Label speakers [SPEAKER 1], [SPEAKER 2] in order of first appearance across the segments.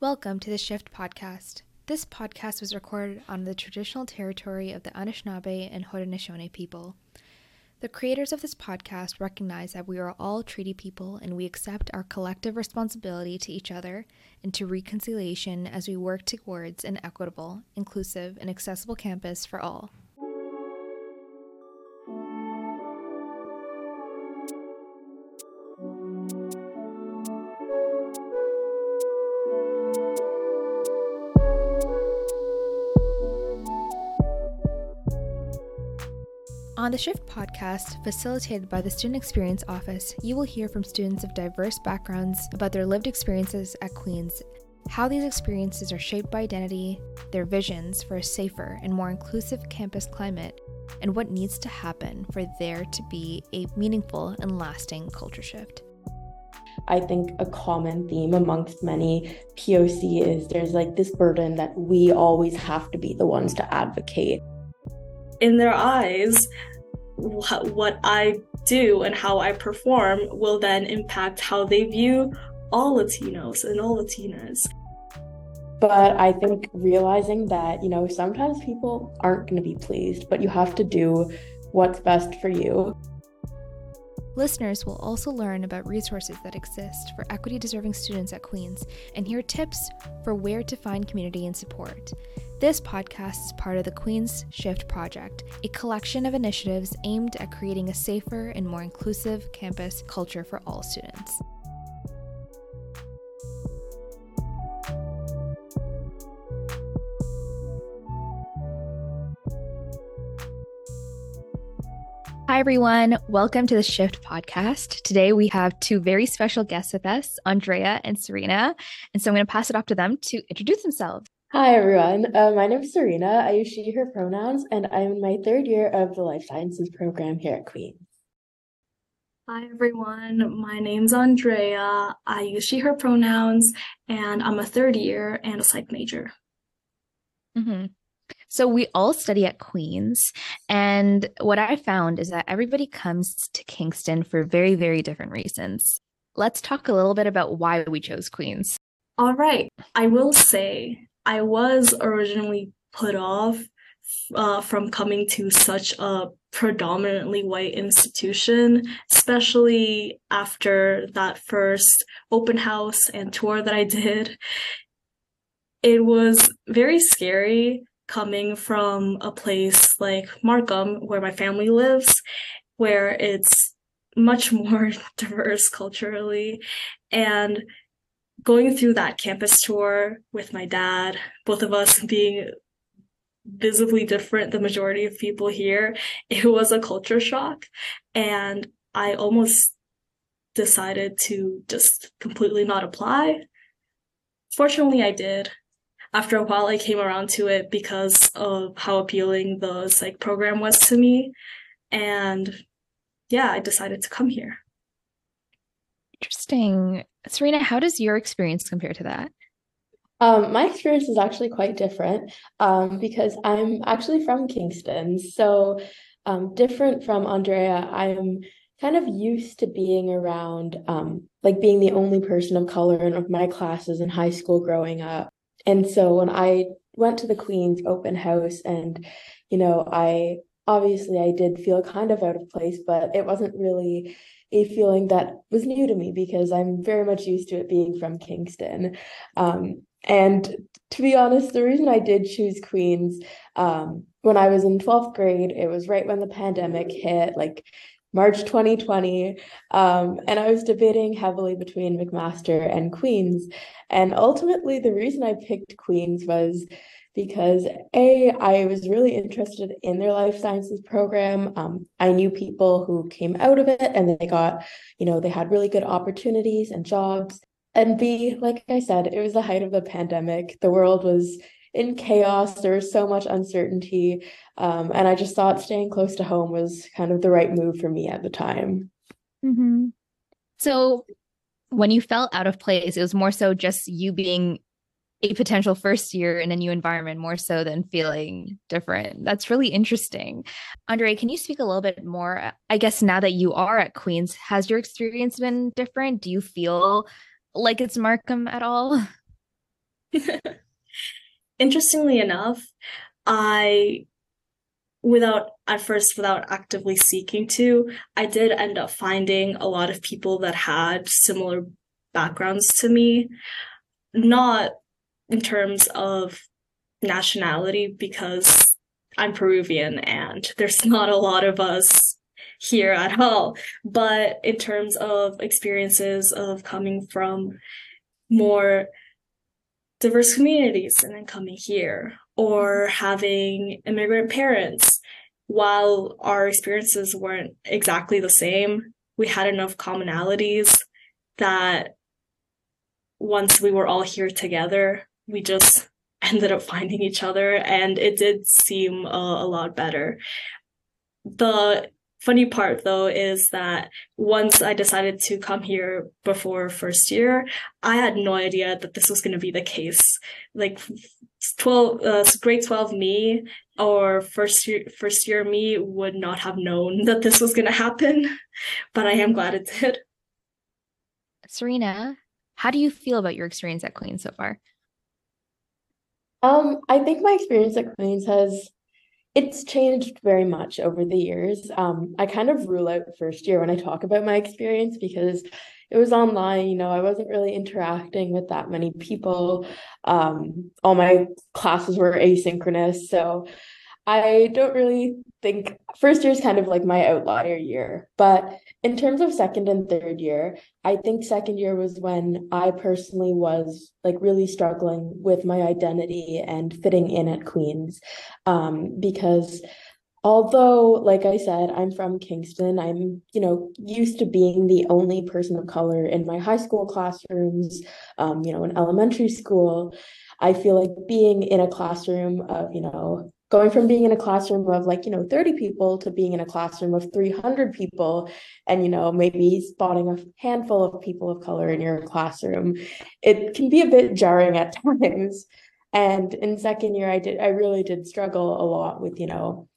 [SPEAKER 1] Welcome to the Shift Podcast. This podcast was recorded on the traditional territory of the Anishinaabe and Haudenosaunee people. The creators of this podcast recognize that we are all treaty people and we accept our collective responsibility to each other and to reconciliation as we work towards an equitable, inclusive, and accessible campus for all. On the Shift podcast, facilitated by the Student Experience Office, you will hear from students of diverse backgrounds about their lived experiences at Queen's, how these experiences are shaped by identity, their visions for a safer and more inclusive campus climate, and what needs to happen for there to be a meaningful and lasting culture shift.
[SPEAKER 2] I think a common theme amongst many POC is there's like this burden that we always have to be the ones to advocate.
[SPEAKER 3] In their eyes, what I do and how I perform will then impact how they view all Latinos and all Latinas.
[SPEAKER 2] But I think realizing that, you know, sometimes people aren't going to be pleased, but you have to do what's best for you.
[SPEAKER 1] Listeners will also learn about resources that exist for equity deserving students at Queen's and hear tips for where to find community and support. This podcast is part of the Queen's Shift Project, a collection of initiatives aimed at creating a safer and more inclusive campus culture for all students. Hi, everyone. Welcome to the Shift podcast. Today we have two very special guests with us, Andrea and Serena. And so I'm going to pass it off to them to introduce themselves.
[SPEAKER 2] Hi, everyone. Uh, my name is Serena. I use she, her pronouns, and I'm in my third year of the Life Sciences program here at Queen's.
[SPEAKER 3] Hi, everyone. My name's Andrea. I use she, her pronouns, and I'm a third year and a psych major.
[SPEAKER 1] Mm-hmm. So we all study at Queen's, and what I found is that everybody comes to Kingston for very, very different reasons. Let's talk a little bit about why we chose Queen's.
[SPEAKER 3] All right. I will say I was originally put off uh, from coming to such a predominantly white institution, especially after that first open house and tour that I did. It was very scary coming from a place like Markham, where my family lives, where it's much more diverse culturally. And going through that campus tour with my dad, both of us being visibly different the majority of people here, it was a culture shock. And I almost decided to just completely not apply. Fortunately, I did. After a while, I came around to it because of how appealing the psych program was to me. And yeah, I decided to come here.
[SPEAKER 1] Interesting. Serena, how does your experience compare to that?
[SPEAKER 2] Um, my experience is actually quite different um, because I'm actually from Kingston. So, um, different from Andrea, I'm kind of used to being around, um, like being the only person of color in my classes in high school growing up. And so, when I went to the Queen's open house, and you know, I obviously I did feel kind of out of place, but it wasn't really a feeling that was new to me because I'm very much used to it being from Kingston. Um, and to be honest, the reason I did choose Queens um, when I was in 12th grade, it was right when the pandemic hit, like March 2020. Um, and I was debating heavily between McMaster and Queens. And ultimately, the reason I picked Queens was because a i was really interested in their life sciences program um, i knew people who came out of it and they got you know they had really good opportunities and jobs and b like i said it was the height of the pandemic the world was in chaos there was so much uncertainty um, and i just thought staying close to home was kind of the right move for me at the time
[SPEAKER 1] mm-hmm. so when you felt out of place it was more so just you being a potential first year in a new environment more so than feeling different. That's really interesting. Andrea, can you speak a little bit more? I guess now that you are at Queens, has your experience been different? Do you feel like it's Markham at all?
[SPEAKER 3] interestingly enough, I without at first without actively seeking to i did end up finding a lot of people that had similar backgrounds to me. Not in terms of nationality because i'm peruvian and there's not a lot of us here at all but in terms of experiences of coming from more diverse communities and then coming here or having immigrant parents. While our experiences weren't exactly the same, we had enough commonalities that once we were all here together, we just ended up finding each other and it did seem a lot better. The funny part though is that once I decided to come here before first year, I had no idea that this was going to be the case. Like 12 uh, grade 12 me or first year first year me would not have known that this was going to happen, but I am glad it did.
[SPEAKER 1] Serena, how do you feel about your experience at Queens so far?
[SPEAKER 2] Um, I think my experience at Queens has it's changed very much over the years. Um, I kind of rule out first year when I talk about my experience because it was online, you know, I wasn't really interacting with that many people. Um, all my classes were asynchronous. So I don't really think first year is kind of like my outlier year. But in terms of second and third year, I think second year was when I personally was like really struggling with my identity and fitting in at Queens. Um, because although like i said i'm from kingston i'm you know used to being the only person of color in my high school classrooms um, you know in elementary school i feel like being in a classroom of you know going from being in a classroom of like you know 30 people to being in a classroom of 300 people and you know maybe spotting a handful of people of color in your classroom it can be a bit jarring at times. And in second year i did i really did struggle a lot with you know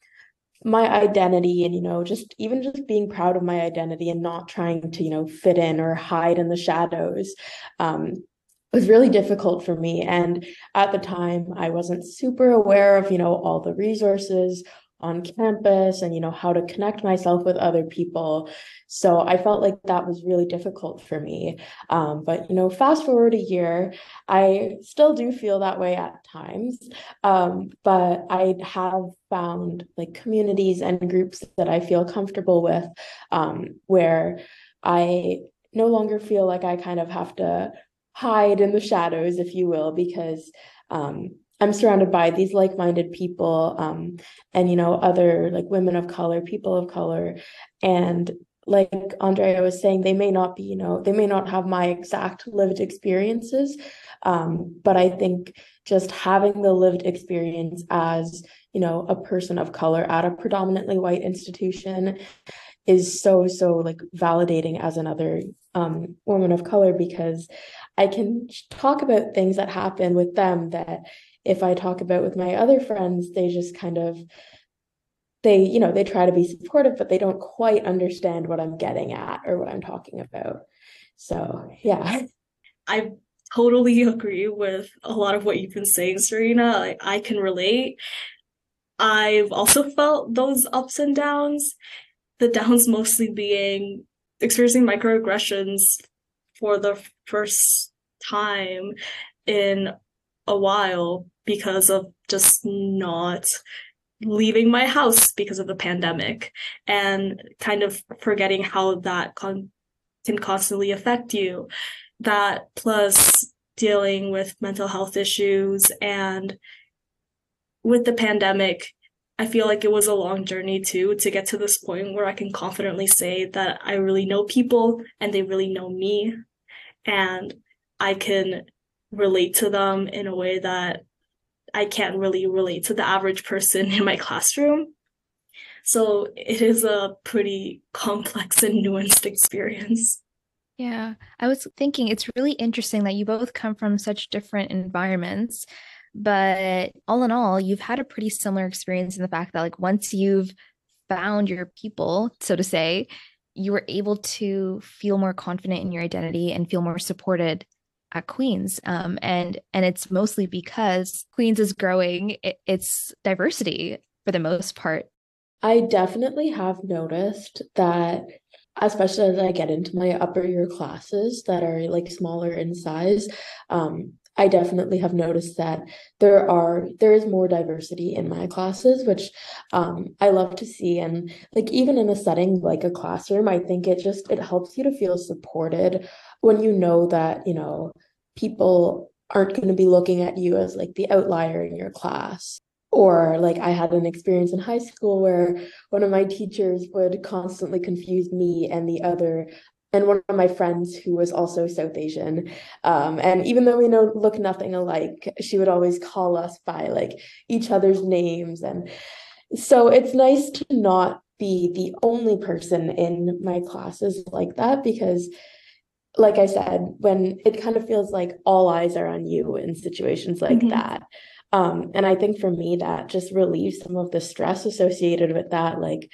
[SPEAKER 2] my identity and you know just even just being proud of my identity and not trying to you know fit in or hide in the shadows. Um, was really difficult for me. And at the time, I wasn't super aware of, you know, all the resources on campus and, you know, how to connect myself with other people. So I felt like that was really difficult for me. Um, but, you know, fast forward a year, I still do feel that way at times. Um, but I have found like communities and groups that I feel comfortable with um, where I no longer feel like I kind of have to hide in the shadows, if you will, because um, I'm surrounded by these like-minded people um, and you know other like women of color, people of color, and like Andrea was saying, they may not be, you know, they may not have my exact lived experiences, um, but I think just having the lived experience as you know a person of color at a predominantly white institution is so so like validating as another um, woman of color because I can talk about things that happen with them that if I talk about with my other friends, they just kind of they, you know, they try to be supportive, but they don't quite understand what I'm getting at or what I'm talking about. So yeah.
[SPEAKER 3] I totally agree with a lot of what you've been saying, Serena. I, I can relate. I've also felt those ups and downs. The downs mostly being experiencing microaggressions for the first time in a while because of just not leaving my house because of the pandemic and kind of forgetting how that con- can constantly affect you. That plus dealing with mental health issues and with the pandemic, I feel like it was a long journey too to get to this point where I can confidently say that I really know people and they really know me and I can relate to them in a way that I can't really relate to the average person in my classroom. So it is a pretty complex and nuanced experience.
[SPEAKER 1] Yeah, I was thinking it's really interesting that you both come from such different environments, but all in all, you've had a pretty similar experience in the fact that, like, once you've found your people, so to say, you were able to feel more confident in your identity and feel more supported at Queens, um, and and it's mostly because Queens is growing it, its diversity for the most part.
[SPEAKER 2] I definitely have noticed that, especially as I get into my upper year classes that are like smaller in size, um, I definitely have noticed that there are there is more diversity in my classes, which um, I love to see. And like even in a setting like a classroom, I think it just it helps you to feel supported when you know that you know people aren't going to be looking at you as like the outlier in your class. Or like I had an experience in high school where one of my teachers would constantly confuse me and the other and one of my friends who was also South Asian. Um, and even though we know look nothing alike, she would always call us by like each other's names. And so it's nice to not be the only person in my classes like that because like I said, when it kind of feels like all eyes are on you in situations like mm-hmm. that. Um, and I think for me, that just relieves some of the stress associated with that. Like,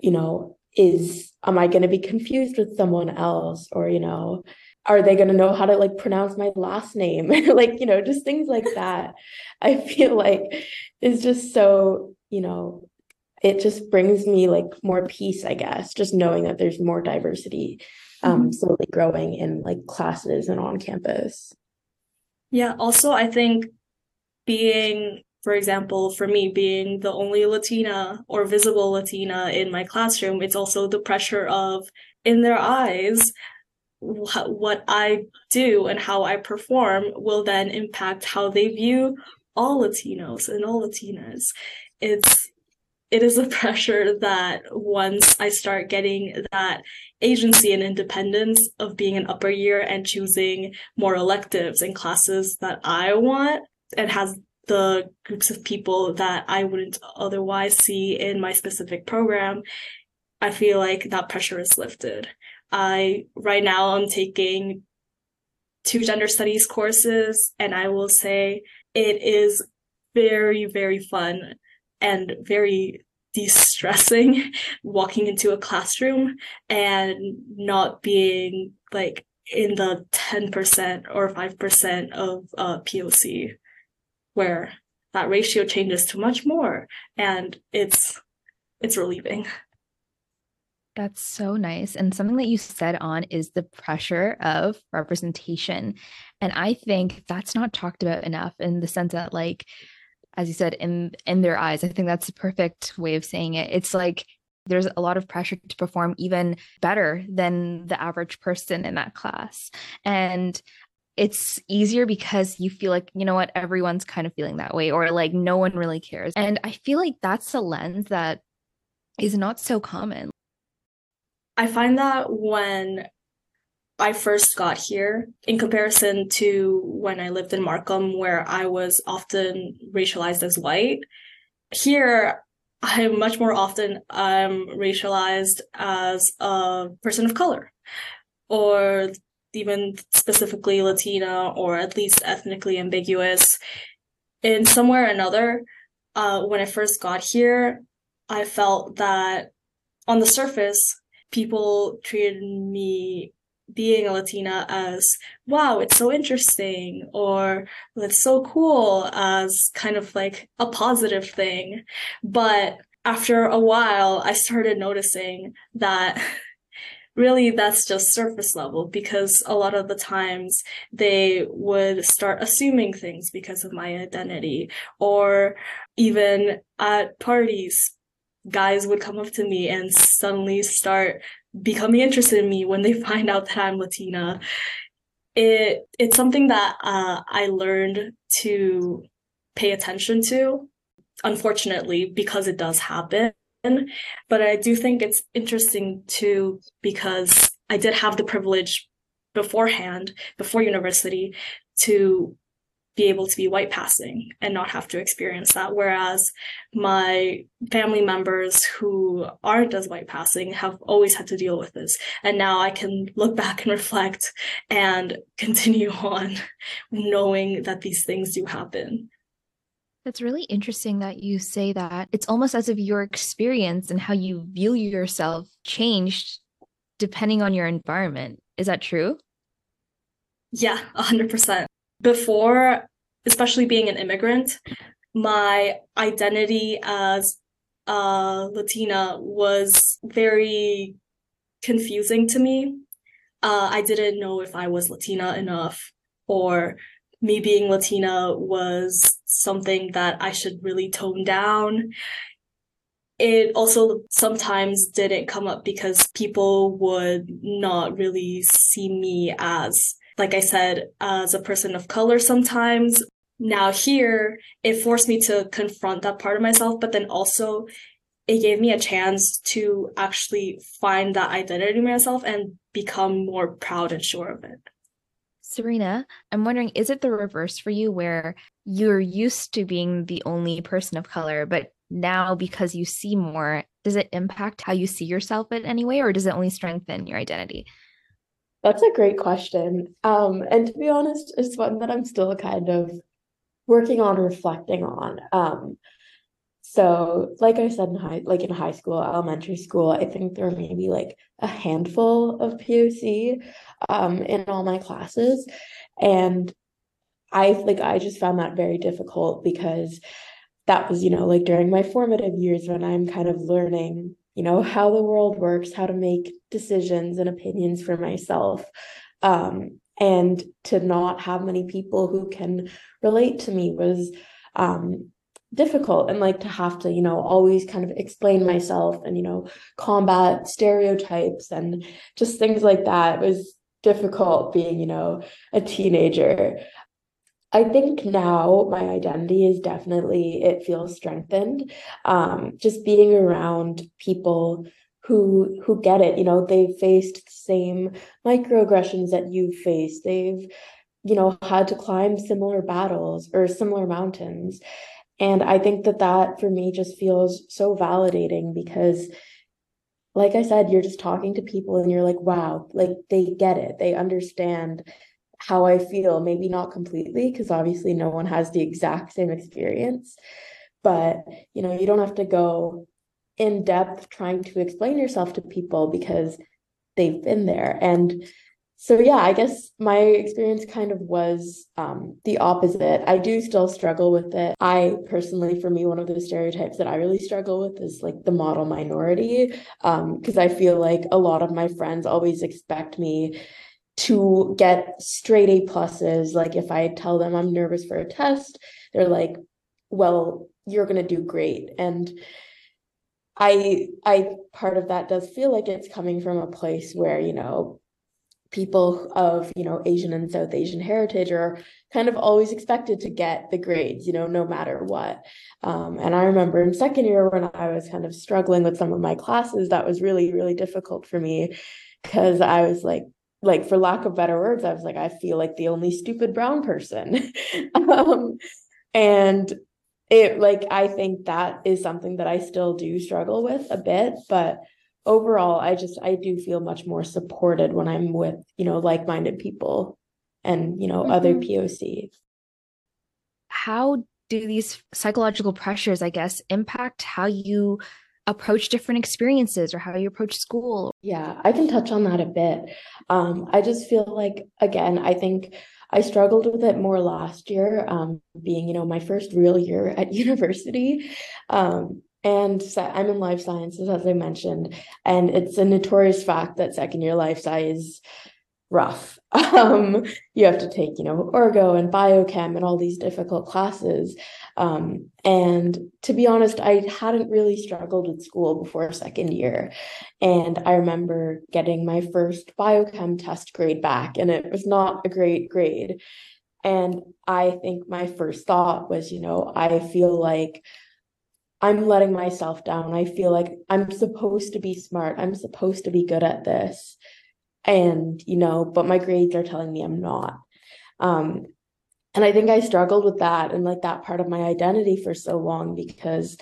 [SPEAKER 2] you know, is am I going to be confused with someone else? Or, you know, are they going to know how to like pronounce my last name? like, you know, just things like that. I feel like is just so, you know, it just brings me like more peace, I guess, just knowing that there's more diversity um, mm-hmm. slowly growing in like classes and on campus.
[SPEAKER 3] Yeah. Also, I think being for example, for me being the only Latina or visible Latina in my classroom, it's also the pressure of, in their eyes, wh- what I do and how I perform will then impact how they view all Latinos and all Latinas. It's it is a pressure that once I start getting that agency and independence of being an upper year and choosing more electives and classes that I want and has the groups of people that I wouldn't otherwise see in my specific program, I feel like that pressure is lifted. I right now I'm taking two gender studies courses and I will say it is very very fun and very de-stressing walking into a classroom and not being like in the 10% or 5% of uh, POC where that ratio changes to much more and it's it's relieving
[SPEAKER 1] that's so nice. And something that you said on is the pressure of representation. And I think that's not talked about enough in the sense that like as you said in in their eyes. I think that's the perfect way of saying it. It's like there's a lot of pressure to perform even better than the average person in that class. And it's easier because you feel like, you know what, everyone's kind of feeling that way, or like no one really cares. And I feel like that's a lens that is not so common.
[SPEAKER 3] I find that when I first got here, in comparison to when I lived in Markham, where I was often racialized as white, here I'm much more often um, racialized as a person of color or even specifically Latina or at least ethnically ambiguous. In somewhere or another, uh, when I first got here, I felt that on the surface, people treated me being a Latina as, wow, it's so interesting, or it's so cool as kind of like a positive thing. But after a while, I started noticing that really that's just surface level because a lot of the times they would start assuming things because of my identity or even at parties guys would come up to me and suddenly start becoming interested in me when they find out that I'm Latina. It it's something that uh, I learned to pay attention to. Unfortunately, because it does happen, but I do think it's interesting too because I did have the privilege beforehand, before university, to be able to be white passing and not have to experience that. Whereas my family members who aren't as white passing have always had to deal with this. And now I can look back and reflect and continue on knowing that these things do happen.
[SPEAKER 1] That's really interesting that you say that. It's almost as if your experience and how you view yourself changed depending on your environment. Is that true?
[SPEAKER 3] Yeah, 100%. Before, especially being an immigrant, my identity as uh, Latina was very confusing to me. Uh, I didn't know if I was Latina enough or me being Latina was something that I should really tone down. It also sometimes didn't come up because people would not really see me as, like I said, as a person of color sometimes. Now, here, it forced me to confront that part of myself, but then also it gave me a chance to actually find that identity myself and become more proud and sure of it.
[SPEAKER 1] Serena, I'm wondering, is it the reverse for you where you're used to being the only person of color, but now because you see more, does it impact how you see yourself in any way, or does it only strengthen your identity?
[SPEAKER 2] That's a great question. Um, and to be honest, it's one that I'm still kind of working on reflecting on. Um, so, like I said in high, like in high school, elementary school, I think there were maybe like a handful of POC um, in all my classes, and I like I just found that very difficult because that was you know like during my formative years when I'm kind of learning you know how the world works, how to make decisions and opinions for myself, um, and to not have many people who can relate to me was um, difficult and like to have to you know always kind of explain myself and you know combat stereotypes and just things like that. It was difficult being you know a teenager. I think now my identity is definitely it feels strengthened. Um just being around people who who get it you know they've faced the same microaggressions that you've faced. They've you know had to climb similar battles or similar mountains and I think that that for me just feels so validating because, like I said, you're just talking to people and you're like, wow, like they get it. They understand how I feel. Maybe not completely, because obviously no one has the exact same experience. But, you know, you don't have to go in depth trying to explain yourself to people because they've been there. And so yeah, I guess my experience kind of was um, the opposite. I do still struggle with it. I personally, for me, one of the stereotypes that I really struggle with is like the model minority, because um, I feel like a lot of my friends always expect me to get straight A pluses. Like if I tell them I'm nervous for a test, they're like, "Well, you're gonna do great," and I I part of that does feel like it's coming from a place where you know people of you know asian and south asian heritage are kind of always expected to get the grades you know no matter what. Um, and i remember in second year when i was kind of struggling with some of my classes that was really really difficult for me because i was like like for lack of better words i was like i feel like the only stupid brown person. Um, and it like i think that is something that i still do struggle with a bit but overall i just i do feel much more supported when i'm with you know like-minded people and you know mm-hmm. other poc
[SPEAKER 1] how do these psychological pressures i guess impact how you approach different experiences or how you approach school?
[SPEAKER 2] Yeah i can touch on that a bit. Um, i just feel like again i think i struggled with it more last year um, being you know my first real year at university. Um, and I'm in life sciences, as I mentioned, and it's a notorious fact that second year life sci is rough. Um, you have to take, you know, orgo and biochem and all these difficult classes. Um, and to be honest, I hadn't really struggled with school before second year. And I remember getting my first biochem test grade back, and it was not a great grade. And I think my first thought was, you know, I feel like I'm letting myself down. I feel like I'm supposed to be smart. I'm supposed to be good at this. And, you know, but my grades are telling me I'm not. Um, and I think I struggled with that and like that part of my identity for so long because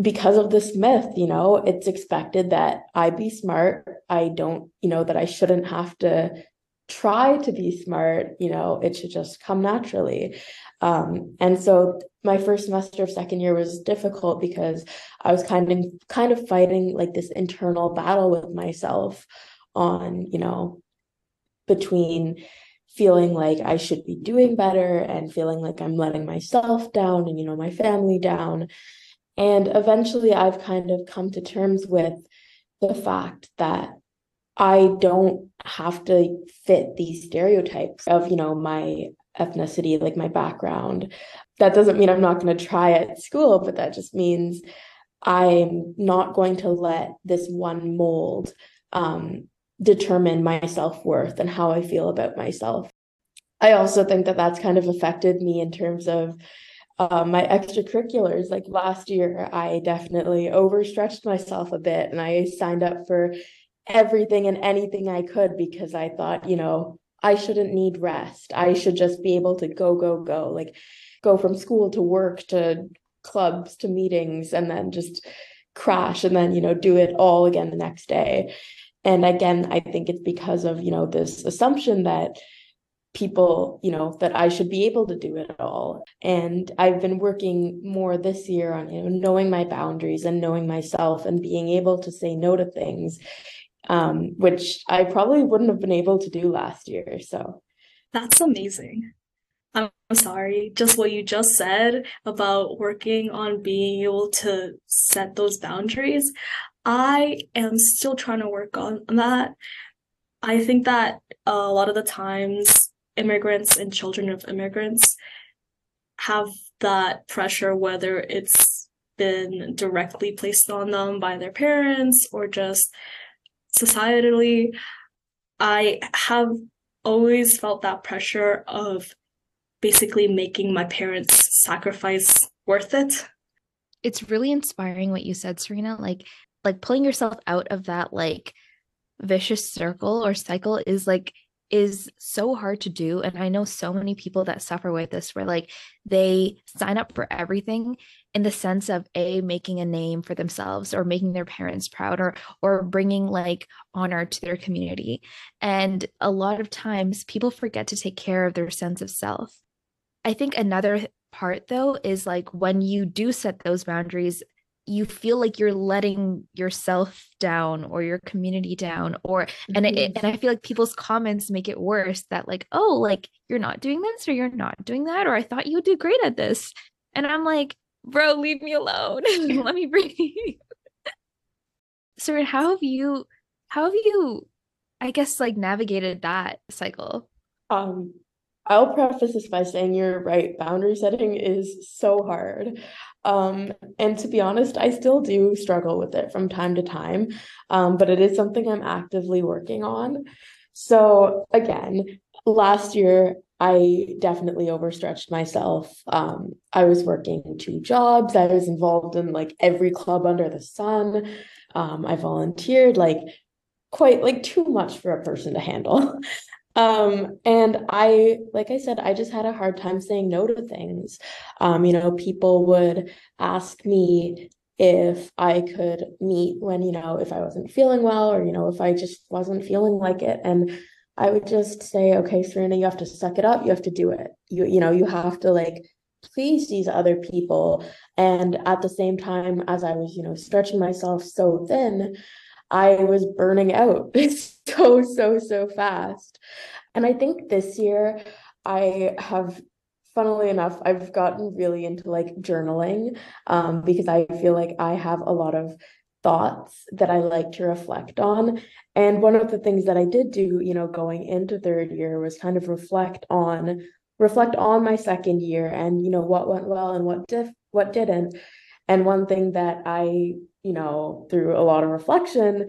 [SPEAKER 2] because of this myth, you know, it's expected that I be smart. I don't, you know, that I shouldn't have to try to be smart, you know, it should just come naturally. Um, and so my first semester of second year was difficult because I was kind of kind of fighting like this internal battle with myself on, you know, between feeling like I should be doing better and feeling like I'm letting myself down and, you know, my family down. And eventually I've kind of come to terms with the fact that I don't have to fit these stereotypes of, you know, my ethnicity, like my background. That doesn't mean I'm not going to try at school, but that just means I'm not going to let this one mold um, determine my self worth and how I feel about myself. I also think that that's kind of affected me in terms of uh, my extracurriculars. Like last year, I definitely overstretched myself a bit and I signed up for everything and anything I could because I thought, you know, I shouldn't need rest. I should just be able to go, go, go, like go from school to work to clubs to meetings and then just crash and then, you know, do it all again the next day. And again, I think it's because of, you know, this assumption that people, you know, that I should be able to do it all. And I've been working more this year on, you know, knowing my boundaries and knowing myself and being able to say no to things um, which I probably wouldn't have been able to do last year. So
[SPEAKER 3] that's amazing. I'm sorry, just what you just said about working on being able to set those boundaries. I am still trying to work on that. I think that a lot of the times immigrants and children of immigrants have that pressure, whether it's been directly placed on them by their parents or just societally, I have always felt that pressure of basically making my parents' sacrifice worth it.
[SPEAKER 1] It's really inspiring what you said, Serena. Like, like pulling yourself out of that like vicious circle or cycle is like is so hard to do and i know so many people that suffer with this where like they sign up for everything in the sense of a making a name for themselves or making their parents proud or or bringing like honor to their community. And a lot of times people forget to take care of their sense of self. I think another part though is like when you do set those boundaries you feel like you're letting yourself down or your community down or and mm-hmm. it, and I feel like people's comments make it worse that like oh like you're not doing this or you're not doing that or I thought you would do great at this and I'm like bro leave me alone let me breathe so how have you how have you I guess like navigated that cycle
[SPEAKER 2] um I'll preface this by saying you're right. Boundary setting is so hard. Um, and to be honest, I still do struggle with it from time to time, um, but it is something I'm actively working on. So, again, last year, I definitely overstretched myself. Um, I was working two jobs, I was involved in like every club under the sun. Um, I volunteered like quite like too much for a person to handle. Um, and I, like I said, I just had a hard time saying no to things. Um, you know, people would ask me if I could meet when, you know, if I wasn't feeling well or, you know, if I just wasn't feeling like it. And I would just say, okay, Serena, you have to suck it up. You have to do it. You, you know, you have to like please these other people. And at the same time, as I was, you know, stretching myself so thin, I was burning out so, so, so fast. And I think this year I have funnily enough, I've gotten really into like journaling um, because I feel like I have a lot of thoughts that I like to reflect on. And one of the things that I did do, you know, going into third year was kind of reflect on reflect on my second year and you know what went well and what did what didn't. And one thing that I you know, through a lot of reflection,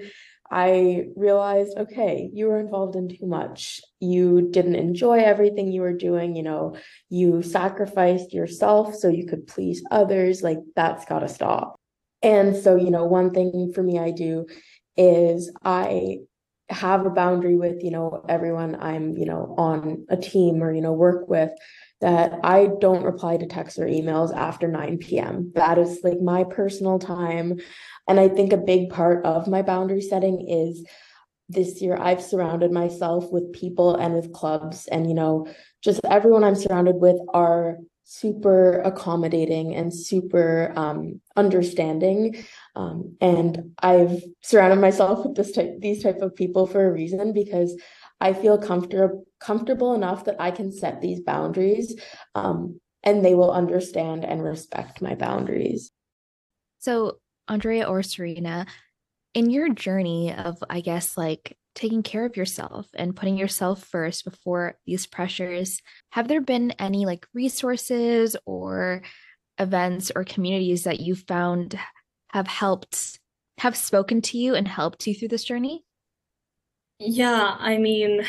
[SPEAKER 2] I realized, okay, you were involved in too much. You didn't enjoy everything you were doing. You know, you sacrificed yourself so you could please others. Like, that's got to stop. And so, you know, one thing for me I do is I have a boundary with, you know, everyone I'm, you know, on a team or, you know, work with that I don't reply to texts or emails after 9 p.m. That is like my personal time. And I think a big part of my boundary setting is this year I've surrounded myself with people and with clubs and you know just everyone I'm surrounded with are super accommodating and super um, understanding um, and I've surrounded myself with this type these type of people for a reason because I feel comfortable comfortable enough that I can set these boundaries um, and they will understand and respect my boundaries.
[SPEAKER 1] So, Andrea or Serena, in your journey of, I guess, like taking care of yourself and putting yourself first before these pressures, have there been any like resources or events or communities that you found have helped, have spoken to you and helped you through this journey?
[SPEAKER 3] Yeah, I mean,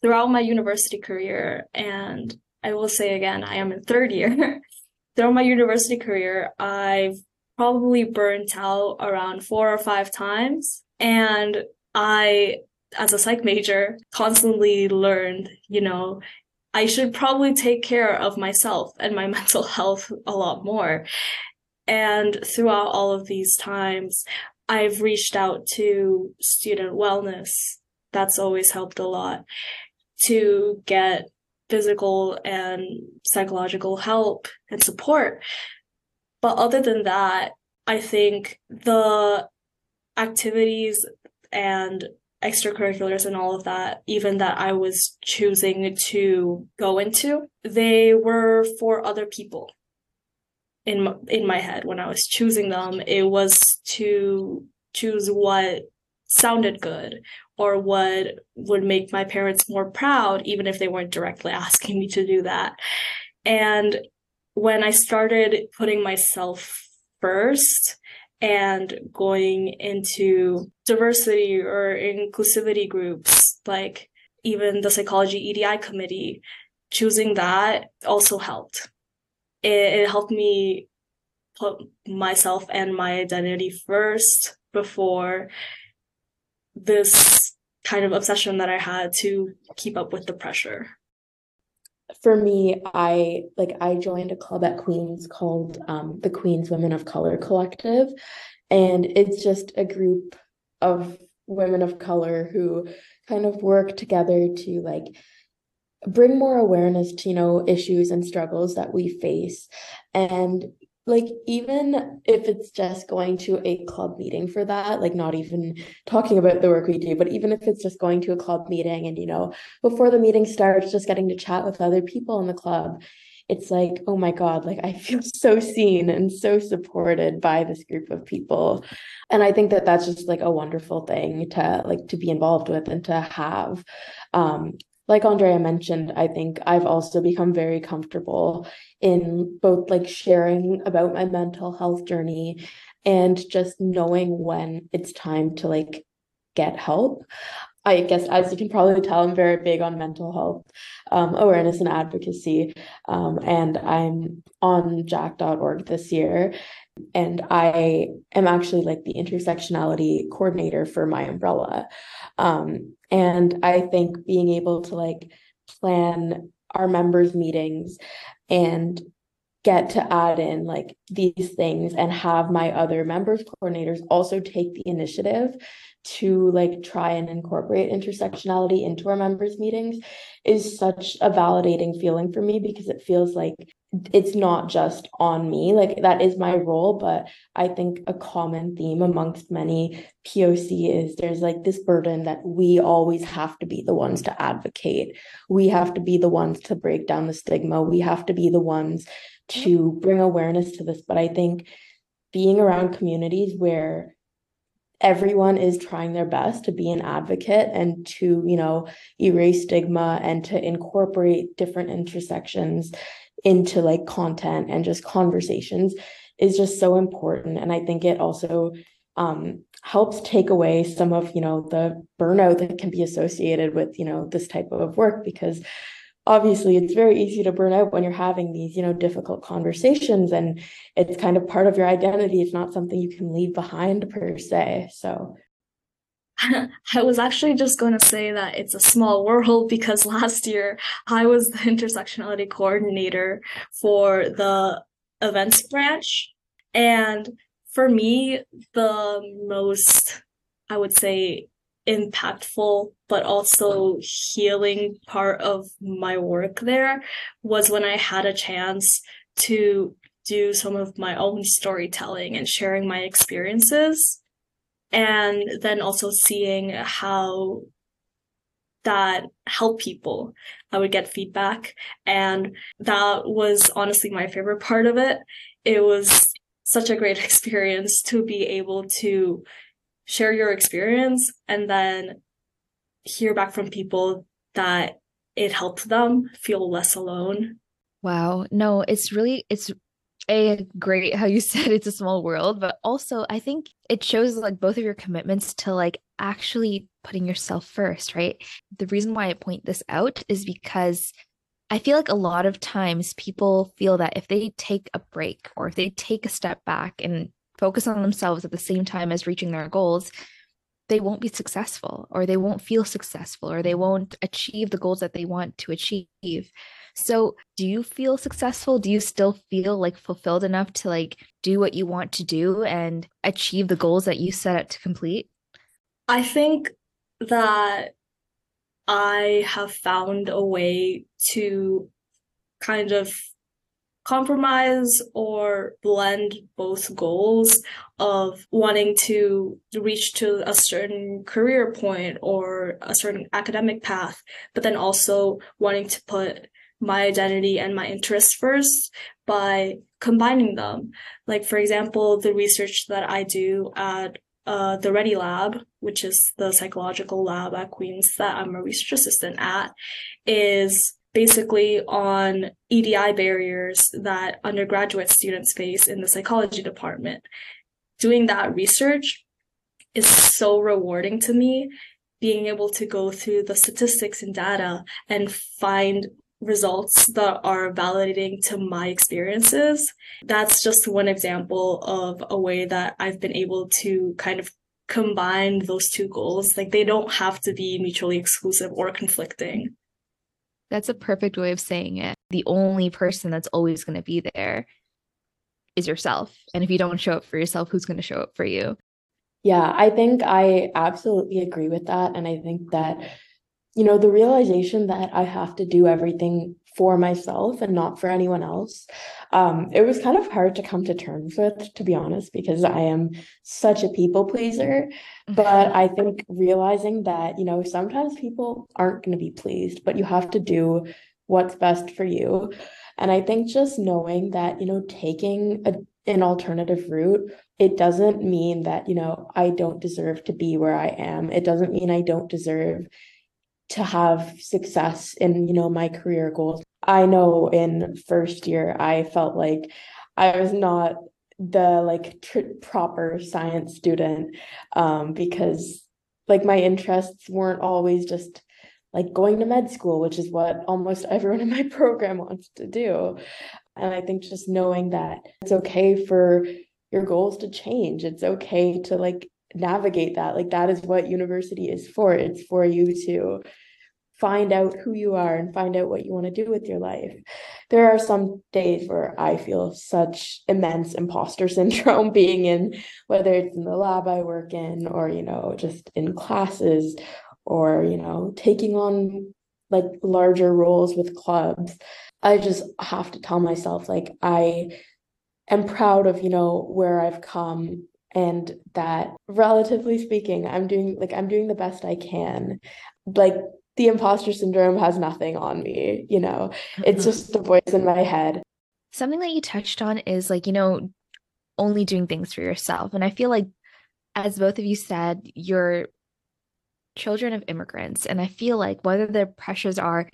[SPEAKER 3] throughout my university career, and I will say again, I am in third year. throughout my university career, I've probably burnt out around four or five times. And I, as a psych major, constantly learned, you know, I should probably take care of myself and my mental health a lot more. And throughout all of these times, I've reached out to student wellness. That's always helped a lot to get physical and psychological help and support. But other than that, I think the activities and extracurriculars and all of that, even that I was choosing to go into, they were for other people. In my, in my head, when I was choosing them, it was to choose what sounded good or what would make my parents more proud, even if they weren't directly asking me to do that. And when I started putting myself first and going into diversity or inclusivity groups, like even the psychology EDI committee, choosing that also helped. It, it helped me put myself and my identity first before this kind of obsession that I had to keep up with the pressure
[SPEAKER 2] for me, I like I joined a club at Queens called um, the Queens Women of Color Collective, and it's just a group of women of color who kind of work together to like bring more awareness to you know issues and struggles that we face. And like even if it's just going to a club meeting for that like not even talking about the work we do but even if it's just going to a club meeting and you know before the meeting starts just getting to chat with other people in the club it's like oh my god like i feel so seen and so supported by this group of people. And i think that that's just like a wonderful thing to like to be involved with and to have. Um like Andrea mentioned, I think I've also become very comfortable in both like sharing about my mental health journey and just knowing when it's time to like get help. I guess, as you can probably tell, I'm very big on mental health um, awareness and advocacy. Um, and I'm on jack.org this year. And I am actually like the intersectionality coordinator for my umbrella. Um, and I think being able to like plan our members' meetings and get to add in like these things and have my other members coordinators also take the initiative to like try and incorporate intersectionality into our members meetings is such a validating feeling for me because it feels like it's not just on me. Like that is my role but i think a common theme amongst many poc is there's like this burden that we always have to be the ones to advocate. We have to be the ones to break down the stigma. We have to be the ones to bring awareness to this. But i think being around communities where everyone is trying their best to be an advocate and to you know erase stigma and to incorporate different intersections into like content and just conversations is just so important. And i think it also um, helps take away some of you know the burnout that can be associated with you know this type of work because obviously it's very easy to burn out when you're having these you know difficult conversations and it's kind of part of your identity it's not something you can leave behind per se so
[SPEAKER 3] I was actually just going to say that it's a small world because last year I was the intersectionality coordinator for the events branch. And for me, the most, I would say, impactful but also healing part of my work there was when I had a chance to do some of my own storytelling and sharing my experiences and then also seeing how that helped people. I would get feedback. And that was honestly my favorite part of it. It was such a great experience to be able to share your experience and then hear back from people that it helped them feel less alone.
[SPEAKER 1] Wow. No, it's really, it's a great how you said it's a small world, but also I think it shows like both of your commitments to like actually putting yourself first, right? The reason why I point this out is because I feel like a lot of times people feel that if they take a break or if they take a step back and focus on themselves at the same time as reaching their goals, they won't be successful or they won't feel successful or they won't achieve the goals that they want to achieve. So, do you feel successful? Do you still feel like fulfilled enough to like do what you want to do and achieve the goals that you set out to complete?
[SPEAKER 3] I think that I have found a way to kind of compromise or blend both goals of wanting to reach to a certain career point or a certain academic path, but then also wanting to put my identity and my interests first by combining them. Like, for example, the research that I do at uh, the Ready Lab, which is the psychological lab at Queen's that I'm a research assistant at, is basically on EDI barriers that undergraduate students face in the psychology department. Doing that research is so rewarding to me, being able to go through the statistics and data and find results that are validating to my experiences. That's just one example of a way that I've been able to kind of combine those two goals. Like they don't have to be mutually exclusive or conflicting.
[SPEAKER 1] That's a perfect way of saying it. The only person that's always going to be there is yourself. And if you don't show up for yourself, who's going to show up for you?
[SPEAKER 2] Yeah, I think I absolutely agree with that. And I think that you know, the realization that I have to do everything for myself and not for anyone else. Um, it was kind of hard to come to terms with, to be honest, because I am such a people pleaser. But mm-hmm. I think realizing that, you know, sometimes people aren't going to be pleased, but you have to do what's best for you. And I think just knowing that, you know, taking a, an alternative route, it doesn't mean that, you know, I don't deserve to be where I am. It doesn't mean I don't deserve to have success in you know my career goals. I know in first year i felt like i was not the like tr- proper science student um because like my interests weren't always just like going to med school which is what almost everyone in my program wants to do. And i think just knowing that it's okay for your goals to change. It's okay to like navigate that. Like that is what university is for. It's for you to find out who you are and find out what you want to do with your life. There are some days where i feel such immense imposter syndrome being in whether it's in the lab i work in or you know just in classes or you know taking on like larger roles with clubs. I just have to tell myself like i am proud of you know where i've come and that relatively speaking i'm doing like i'm doing the best i can. Like the imposter syndrome has nothing on me you know? It's just the voice in my head.
[SPEAKER 1] Something that you touched on is like you know only doing things for yourself. And i feel like as both of you said you're children of immigrants. And i feel like whether the pressures are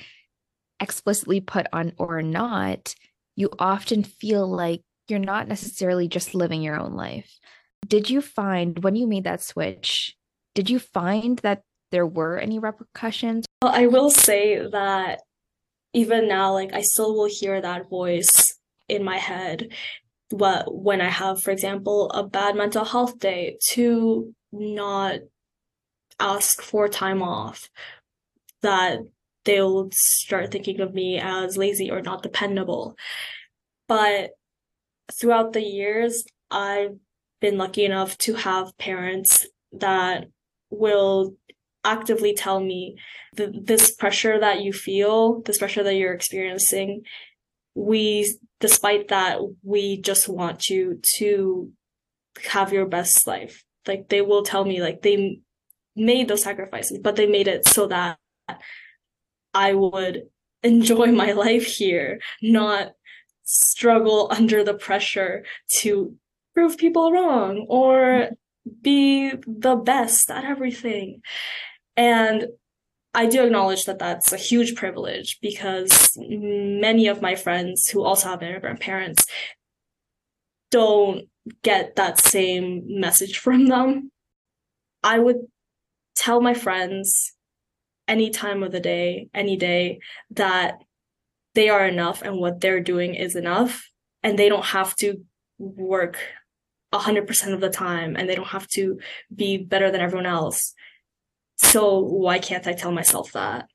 [SPEAKER 1] explicitly put on or not you often feel like you're not necessarily just living your own life did you find when you made that switch, did you find that there were any repercussions?
[SPEAKER 3] Well, I will say that even now, like I still will hear that voice in my head. What when I have, for example, a bad mental health day to not ask for time off, that they'll start thinking of me as lazy or not dependable. But throughout the years, I've been lucky enough to have parents that will actively tell me this pressure that you feel, this pressure that you're experiencing, we, despite that, we just want you to have your best life. Like they will tell me, like they made those sacrifices, but they made it so that I would enjoy my life here, not struggle under the pressure to prove people wrong or be the best at everything. And I do acknowledge that that's a huge privilege because many of my friends who also have immigrant parents don't get that same message from them. I would tell my friends any time of the day, any day, that they are enough and what they're doing is enough. And they don't have to work 100% of the time and they don't have to be better than everyone else. So why can't I tell myself that?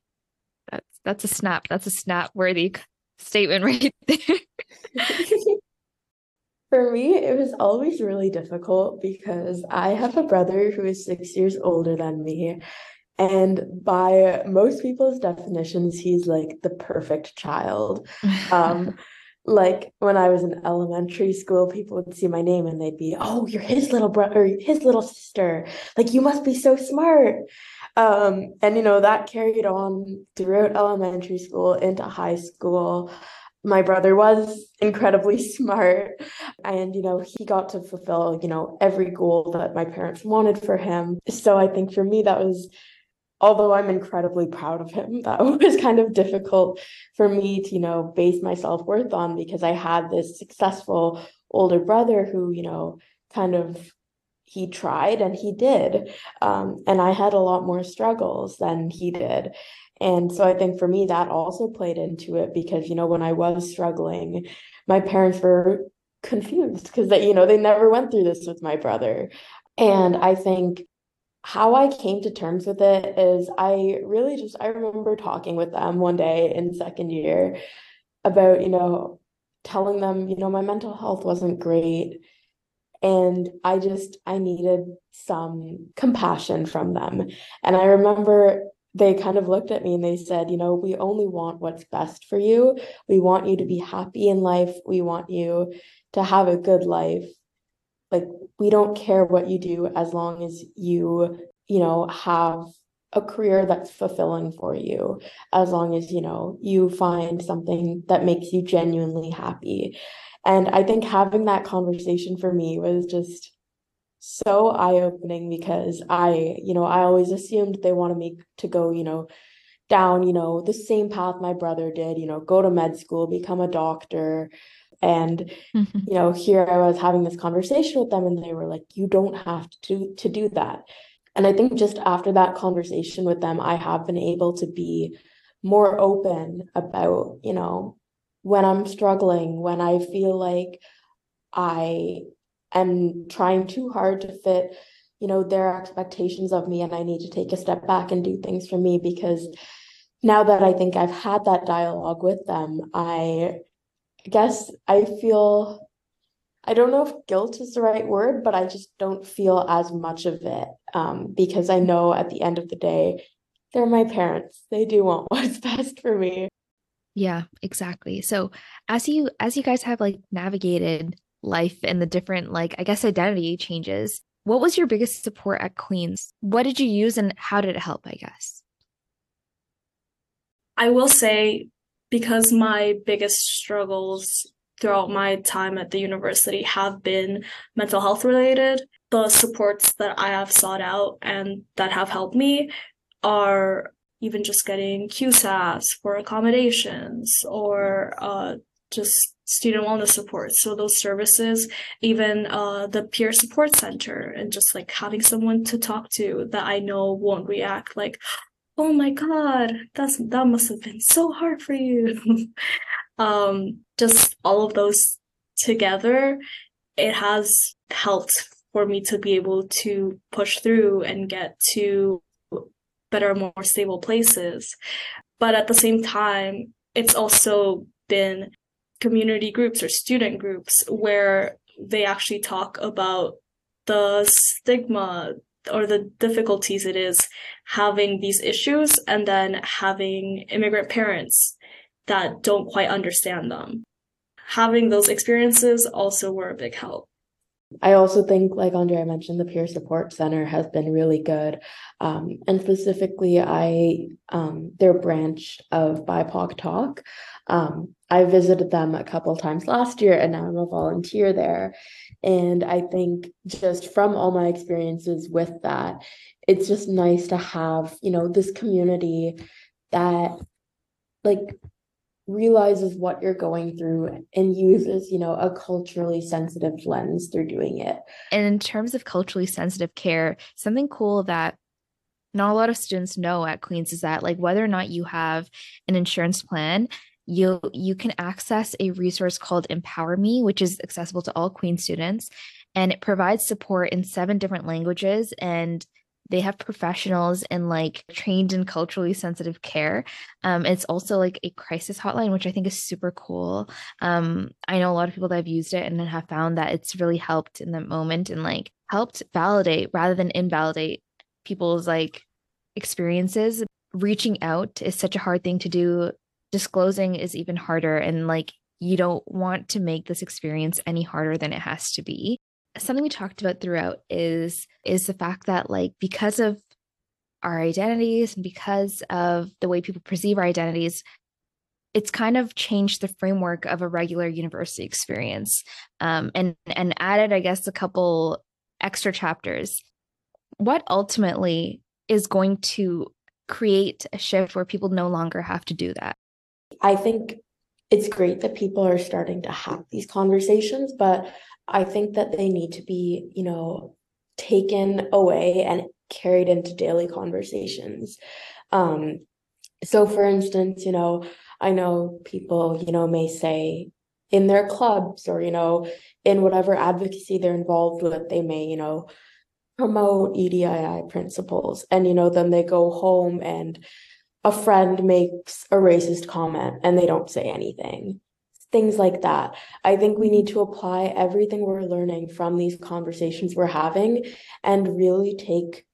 [SPEAKER 1] That's that's a snap. That's a snap worthy statement right there.
[SPEAKER 2] For me, it was always really difficult because I have a brother who is six years older than me. And by most people's definitions, he's like the perfect child. Um, like when I was in elementary school, people would see my name and they'd be, "Oh, you're his little brother, his little sister. Like you must be so smart." Um, and you know that carried on throughout elementary school into high school. My brother was incredibly smart, and you know he got to fulfill you know every goal that my parents wanted for him. So I think for me that was although I'm incredibly proud of him, that was kind of difficult for me to, you know, base my self worth on because I had this successful older brother who, you know, kind of he tried and he did. Um, and I had a lot more struggles than he did. And so I think for me, that also played into it because, you know, when I was struggling, my parents were confused because they, you know, they never went through this with my brother. And I think how I came to terms with it is I really just I remember talking with them one day in second year about, you know, telling them, you know, my mental health wasn't great and I just I needed some compassion from them. And I remember they kind of looked at me and they said, you know, we only want what's best for you. We want you to be happy in life. We want you to have a good life like we don't care what you do as long as you you know have a career that's fulfilling for you. As long as you know you find something that makes you genuinely happy. And i think having that conversation for me was just so eye-opening because i you know i always assumed they wanted me to go you know down you know the same path my brother did you know go to med school become a doctor and mm-hmm. you know here i was having this conversation with them and they were like you don't have to to do that and i think just after that conversation with them i have been able to be more open about you know when i'm struggling when i feel like i am trying too hard to fit you know their expectations of me and i need to take a step back and do things for me because now that i think i've had that dialogue with them i I guess I feel I don't know if guilt is the right word, but I just don't feel as much of it um, because I know at the end of the day, they're my parents. They do want what's best for me.
[SPEAKER 1] Yeah, exactly. So as you as you guys have like navigated life and the different like I guess identity changes, what was your biggest support at Queens? What did you use and how did it help, I guess?
[SPEAKER 3] I will say because my biggest struggles throughout my time at the university have been mental health related. The supports that I have sought out and that have helped me are even just getting QSAS for accommodations or uh, just student wellness support. So those services, even uh, the peer support center, and just like having someone to talk to that I know won't react like, oh my god that's that must have been so hard for you. Um just all of those together it has helped for me to be able to push through and get to better more stable places. But at the same time it's also been community groups or student groups where they actually talk about the stigma or the difficulties it is having these issues and then having immigrant parents that don't quite understand them. Having those experiences also were a big help.
[SPEAKER 2] I also think, like Andrea mentioned, the Peer Support Center has been really good. Um, and specifically, I um, their branch of BIPOC Talk. Um, I visited them a couple times last year, and now I'm a volunteer there. And I think just from all my experiences with that, it's just nice to have, you know, this community that like realizes what you're going through and uses, you know, a culturally sensitive lens through doing it.
[SPEAKER 1] And in terms of culturally sensitive care, something cool that not a lot of students know at Queen's is that like whether or not you have an insurance plan, you you can access a resource called Empower Me, which is accessible to all Queen students, and it provides support in seven different languages and they have professionals and like trained in culturally sensitive care. Um, it's also like a crisis hotline, which I think is super cool. Um, I know a lot of people that have used it and have found that it's really helped in the moment and like helped validate rather than invalidate people's like experiences. Reaching out is such a hard thing to do. Disclosing is even harder. And like, you don't want to make this experience any harder than it has to be. Something we talked about throughout is is the fact that like because of our identities and because of the way people perceive our identities it's kind of changed the framework of a regular university experience. Um, and and added i guess a couple extra chapters. What ultimately is going to create a shift where people no longer have to do that
[SPEAKER 2] i think it's great that people are starting to have these conversations but I think that they need to be, you know, taken away and carried into daily conversations. Um, so, for instance, you know, I know people, you know, may say in their clubs or, you know, in whatever advocacy they're involved with, they may, you know, promote EDII principles. And, you know, then they go home and a friend makes a racist comment and they don't say anything things like that. I think we need to apply everything we're learning from these conversations we're having and really take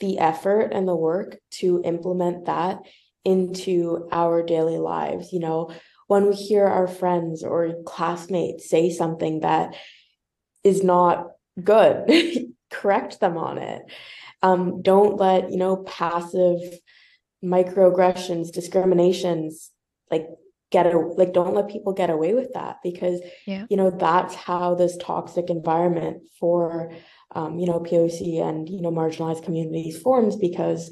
[SPEAKER 2] the effort and the work to implement that into our daily lives. You know, when we hear our friends or classmates say something that is not good, correct them on it. Um, don't let, you know, passive microaggressions, discriminations, like get a, like don't let people get away with that because yeah. you know that's how this toxic environment for um, you know poc and you know marginalized communities forms because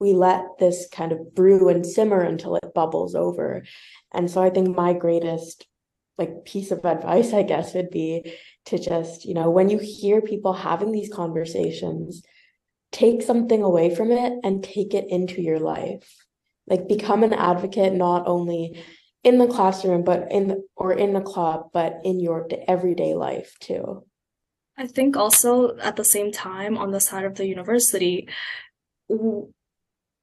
[SPEAKER 2] we let this kind of brew and simmer until it bubbles over and so i think my greatest like piece of advice i guess would be to just you know when you hear people having these conversations take something away from it and take it into your life like become an advocate not only in the classroom, but in the, or in the club, but in your everyday life too.
[SPEAKER 3] I think also at the same time on the side of the university,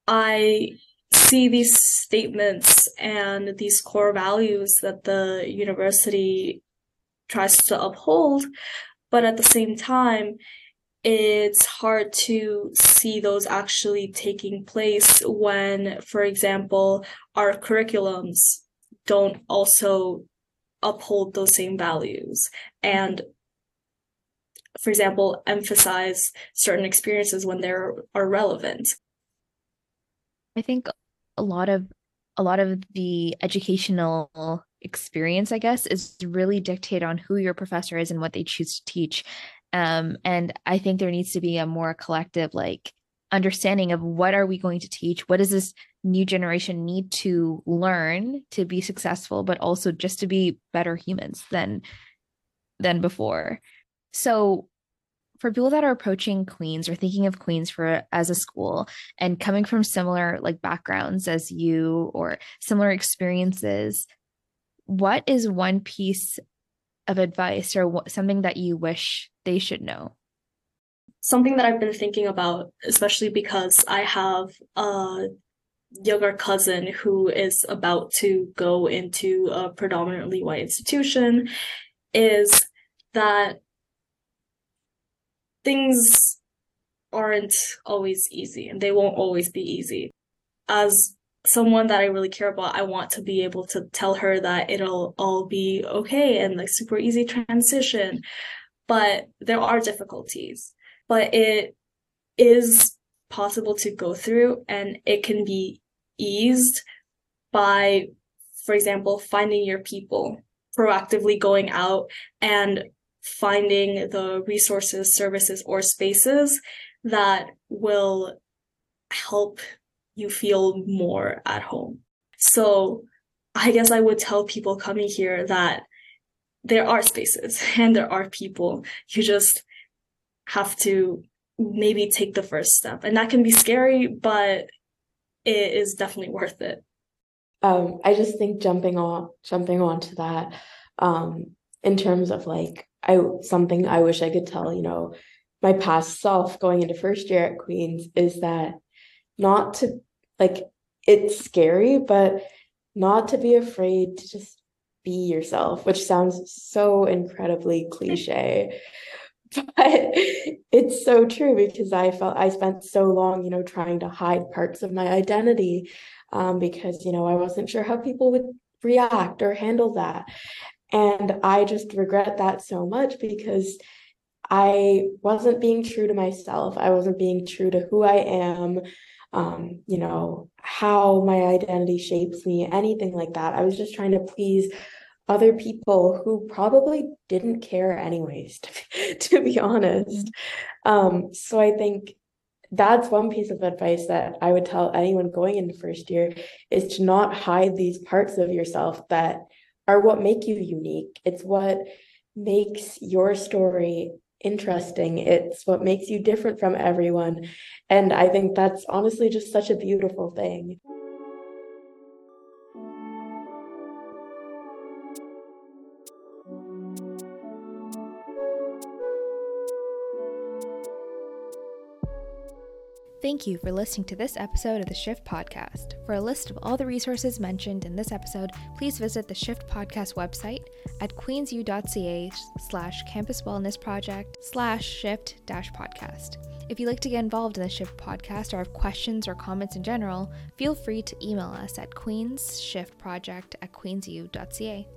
[SPEAKER 3] I see these statements and these core values that the university tries to uphold, but at the same time, it's hard to see those actually taking place when, for example, our curriculums don't also uphold those same values and for example emphasize certain experiences when they are relevant.
[SPEAKER 1] I think a lot of a lot of the educational experience i guess is really dictated on who your professor is and what they choose to teach um, and i think there needs to be a more collective like understanding of what are we going to teach? What does this new generation need to learn to be successful but also just to be better humans than than before? So for people that are approaching queens or thinking of queens for as a school and coming from similar like backgrounds as you or similar experiences what is one piece of advice or something that you wish they should know
[SPEAKER 3] something that I've been thinking about, especially because I have a younger cousin who is about to go into a predominantly white institution, is that things aren't always easy and they won't always be easy. As someone that I really care about, I want to be able to tell her that it'll all be okay and like super easy transition. But there are difficulties. But it is possible to go through and it can be eased by, for example, finding your people, proactively going out and finding the resources, services, or spaces that will help you feel more at home. So I guess I would tell people coming here that there are spaces and there are people. You just have to maybe take the first step. And that can be scary, but it is definitely worth it.
[SPEAKER 2] Um, I just think jumping on jumping onto that, um, in terms of like I something I wish I could tell, you know, my past self going into first year at Queen's is that not to like it's scary, but not to be afraid to just be yourself, which sounds so incredibly cliche. But it's so true because I felt I spent so long, you know, trying to hide parts of my identity um, because, you know, I wasn't sure how people would react or handle that. And I just regret that so much because I wasn't being true to myself. I wasn't being true to who I am, um, you know, how my identity shapes me, anything like that. I was just trying to please other people who probably didn't care anyways, to, to be honest. Um, so I think that's one piece of advice that I would tell anyone going into first year is to not hide these parts of yourself that are what make you unique. It's what makes your story interesting. It's what makes you different from everyone. And I think that's honestly just such a beautiful thing.
[SPEAKER 1] Thank you for listening to this episode of the Shift Podcast. For a list of all the resources mentioned in this episode, please visit the Shift Podcast website at queensu.ca slash campus wellness project slash shift dash podcast. If you'd like to get involved in the Shift Podcast or have questions or comments in general, feel free to email us at queensshiftproject at queensu.ca.